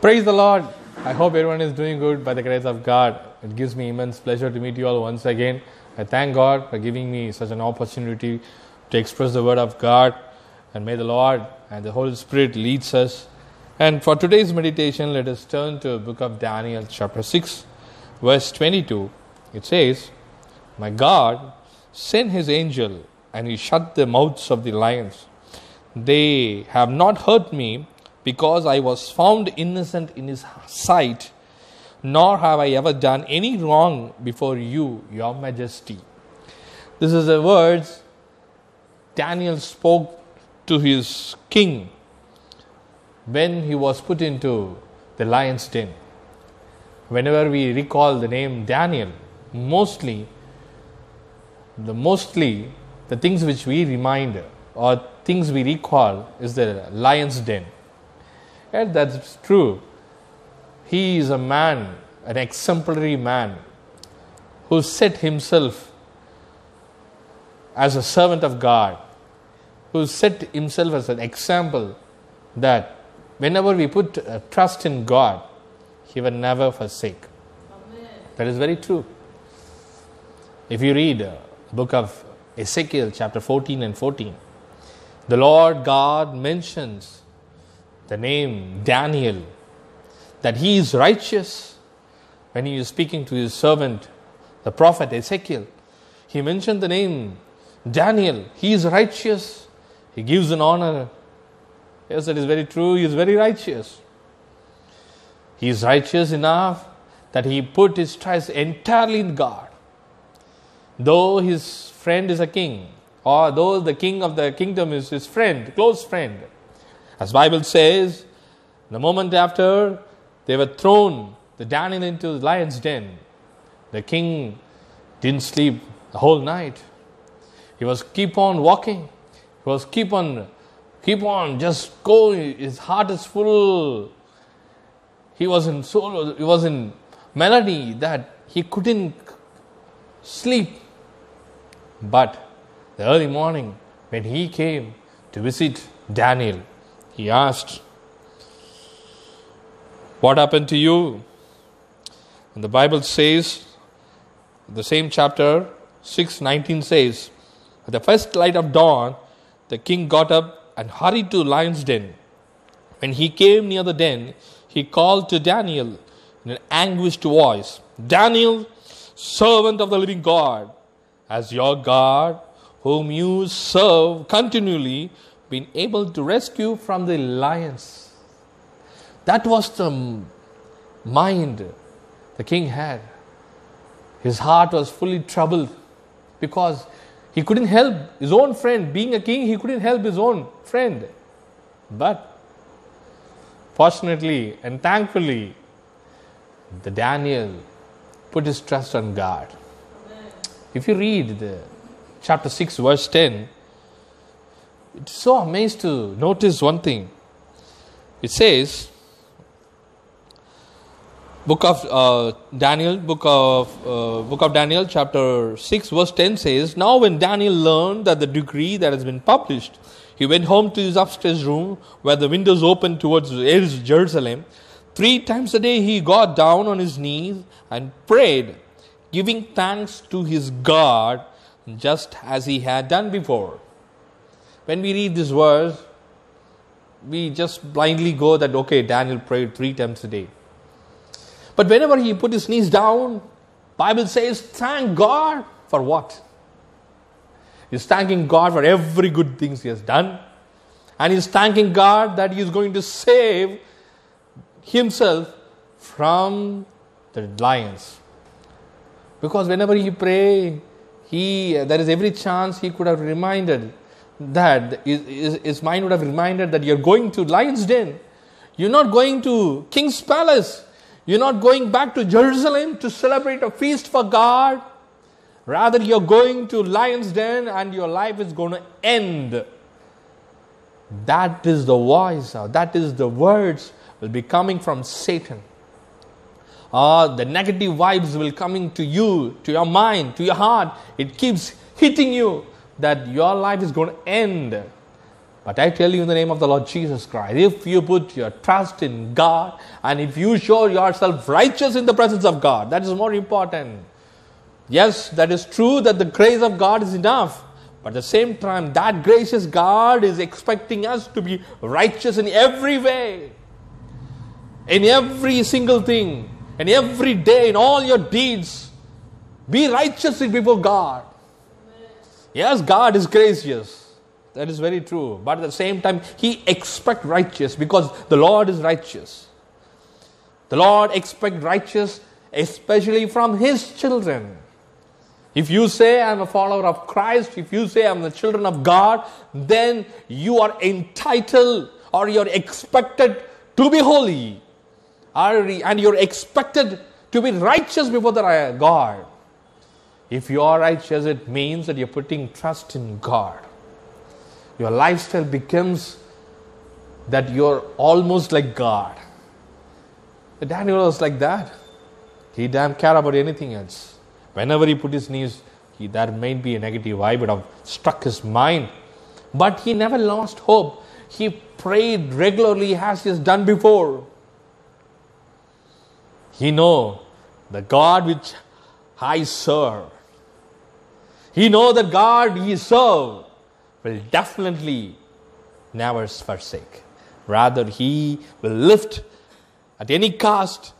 Praise the Lord. I hope everyone is doing good by the grace of God. It gives me immense pleasure to meet you all once again. I thank God for giving me such an opportunity to express the word of God. And may the Lord and the Holy Spirit leads us. And for today's meditation, let us turn to the book of Daniel, chapter 6, verse 22. It says, My God sent his angel, and he shut the mouths of the lions. They have not hurt me because I was found innocent in his sight, nor have I ever done any wrong before you, your majesty. This is the words Daniel spoke to his king when he was put into the lion's den. Whenever we recall the name Daniel, mostly the mostly the things which we remind or things we recall is the lion's den. And that's true. He is a man, an exemplary man, who set himself as a servant of God, who set himself as an example that whenever we put uh, trust in God, He will never forsake. That is very true. If you read uh, book of Ezekiel chapter 14 and 14, the Lord God mentions the name Daniel, that he is righteous when he is speaking to his servant, the prophet Ezekiel. He mentioned the name Daniel. He is righteous. He gives an honor. Yes, that is very true. He is very righteous. He is righteous enough that he put his trust entirely in God. Though his friend is a king, or though the king of the kingdom is his friend, close friend, as Bible says, the moment after they were thrown, the Daniel into the lion's den, the king didn't sleep the whole night. He was keep on walking. He was keep on, keep on, just go. His heart is full. He was in solo. He was in melody that he couldn't sleep. But the early morning, when he came to visit Daniel, he asked, What happened to you? And the Bible says, the same chapter 6:19 says, At the first light of dawn, the king got up and hurried to lion's den. When he came near the den, he called to Daniel in an anguished voice, Daniel, servant of the living God, as your God, whom you serve continually, been able to rescue from the lions. That was the mind the king had. His heart was fully troubled because he couldn't help his own friend. Being a king, he couldn't help his own friend. But fortunately and thankfully, the Daniel put his trust on God. If you read the chapter 6, verse 10, it's so amazed to notice one thing. It says, book of uh, Daniel, book of uh, book of Daniel, chapter six, verse ten says, "Now when Daniel learned that the decree that has been published, he went home to his upstairs room where the windows opened towards Jerusalem. Three times a day he got down on his knees and prayed, giving thanks to his God, just as he had done before." When we read this verse, we just blindly go that okay, Daniel prayed three times a day. But whenever he put his knees down, Bible says, thank God for what? He's thanking God for every good things he has done. And he's thanking God that he is going to save himself from the lions. Because whenever he pray, he there is every chance he could have reminded that his, mind would have reminded that you're going to lion's den. You're not going to king's palace. You're not going back to Jerusalem to celebrate a feast for God. Rather, you're going to lion's den and your life is going to end. That is the voice, that is the words will be coming from Satan. Uh, the negative vibes will coming to you, to your mind, to your heart. It keeps hitting you that your life is going to end. But I tell you in the name of the Lord Jesus Christ, if you put your trust in God and if you show yourself righteous in the presence of God, that is more important. Yes, that is true that the grace of God is enough. But at the same time, that gracious God is expecting us to be righteous in every way, in every single thing, in every day, in all your deeds. Be righteous before God. Yes, God is gracious. That is very true. But at the same time, He expects righteous because the Lord is righteous. The Lord expects righteous, especially from His children. If you say I'm a follower of Christ, if you say I'm the children of God, then you are entitled or you're expected to be holy. And you're expected to be righteous before the God. If you are righteous, it means that you're putting trust in God your lifestyle becomes that you're almost like God. But Daniel was like that. He didn't care about anything else. Whenever he put his knees, he, there might be a negative vibe would have struck his mind. But he never lost hope. He prayed regularly as he has done before. He know the God which I serve. He know that God he serve will definitely never forsake. Rather, He will lift at any cost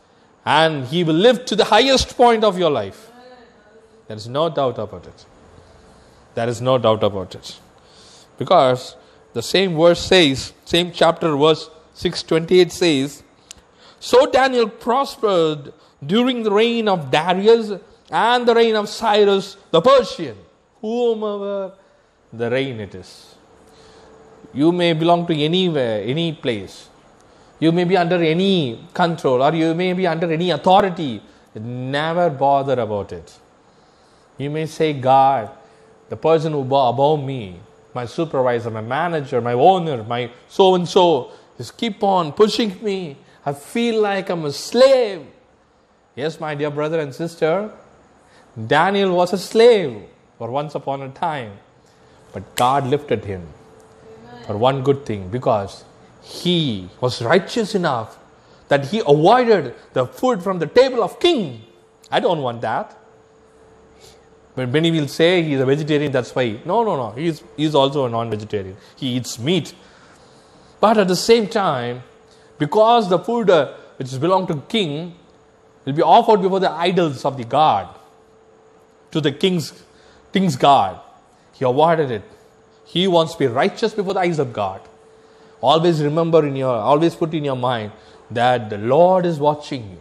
and He will lift to the highest point of your life. There is no doubt about it. There is no doubt about it. Because the same verse says, same chapter, verse 628 says, So Daniel prospered during the reign of Darius and the reign of Cyrus the Persian, whomever the reign it is. You may belong to anywhere, any place. You may be under any control or you may be under any authority. Never bother about it. You may say, God, the person who above me, my supervisor, my manager, my owner, my so and so, just keep on pushing me. I feel like I'm a slave. Yes, my dear brother and sister, Daniel was a slave for once upon a time. But God lifted him for one good thing because he was righteous enough that he avoided the food from the table of king. I don't want that. But many will say he's a vegetarian, that's why. No, no, no. He's, he's also a non vegetarian. He eats meat. But at the same time, because the food uh, which belongs to king will be offered before the idols of the god, to the king's, king's god, he avoided it. He wants to be righteous before the eyes of God. Always remember in your, always put in your mind that the Lord is watching you.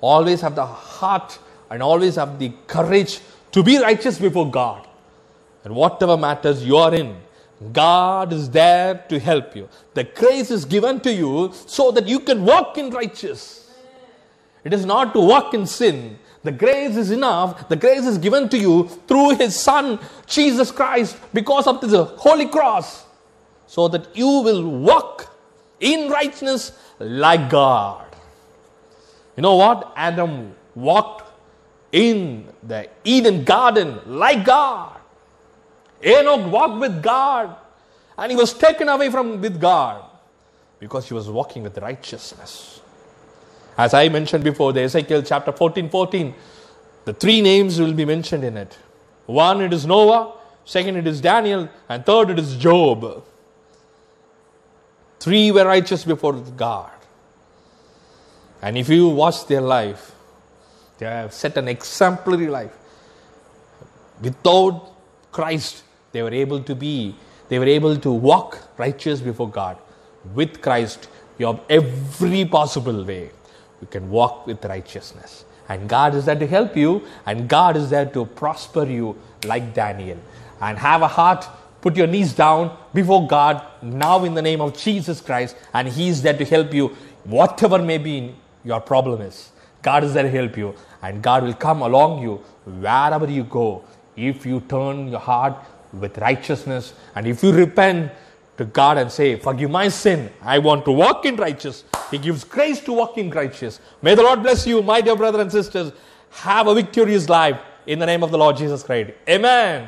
Always have the heart and always have the courage to be righteous before God. And whatever matters you are in, God is there to help you. The grace is given to you so that you can walk in righteousness. It is not to walk in sin, the grace is enough. The grace is given to you through His Son, Jesus Christ, because of this holy cross, so that you will walk in righteousness like God. You know what? Adam walked in the Eden garden like God. Enoch walked with God and he was taken away from with God because he was walking with righteousness. As I mentioned before, the Ezekiel chapter 14 14, the three names will be mentioned in it. One, it is Noah, second, it is Daniel, and third, it is Job. Three were righteous before God. And if you watch their life, they have set an exemplary life. Without Christ, they were able to be, they were able to walk righteous before God. With Christ, you have every possible way you can walk with righteousness. And God is there to help you, and God is there to prosper you like Daniel. And have a heart, put your knees down before God now in the name of Jesus Christ, and He is there to help you, whatever may be your problem is. God is there to help you, and God will come along you wherever you go if you turn your heart with righteousness and if you repent to God and say, Forgive my sin. I want to walk in righteous. He gives grace to walk in righteous. May the Lord bless you, my dear brothers and sisters. Have a victorious life in the name of the Lord Jesus Christ. Amen.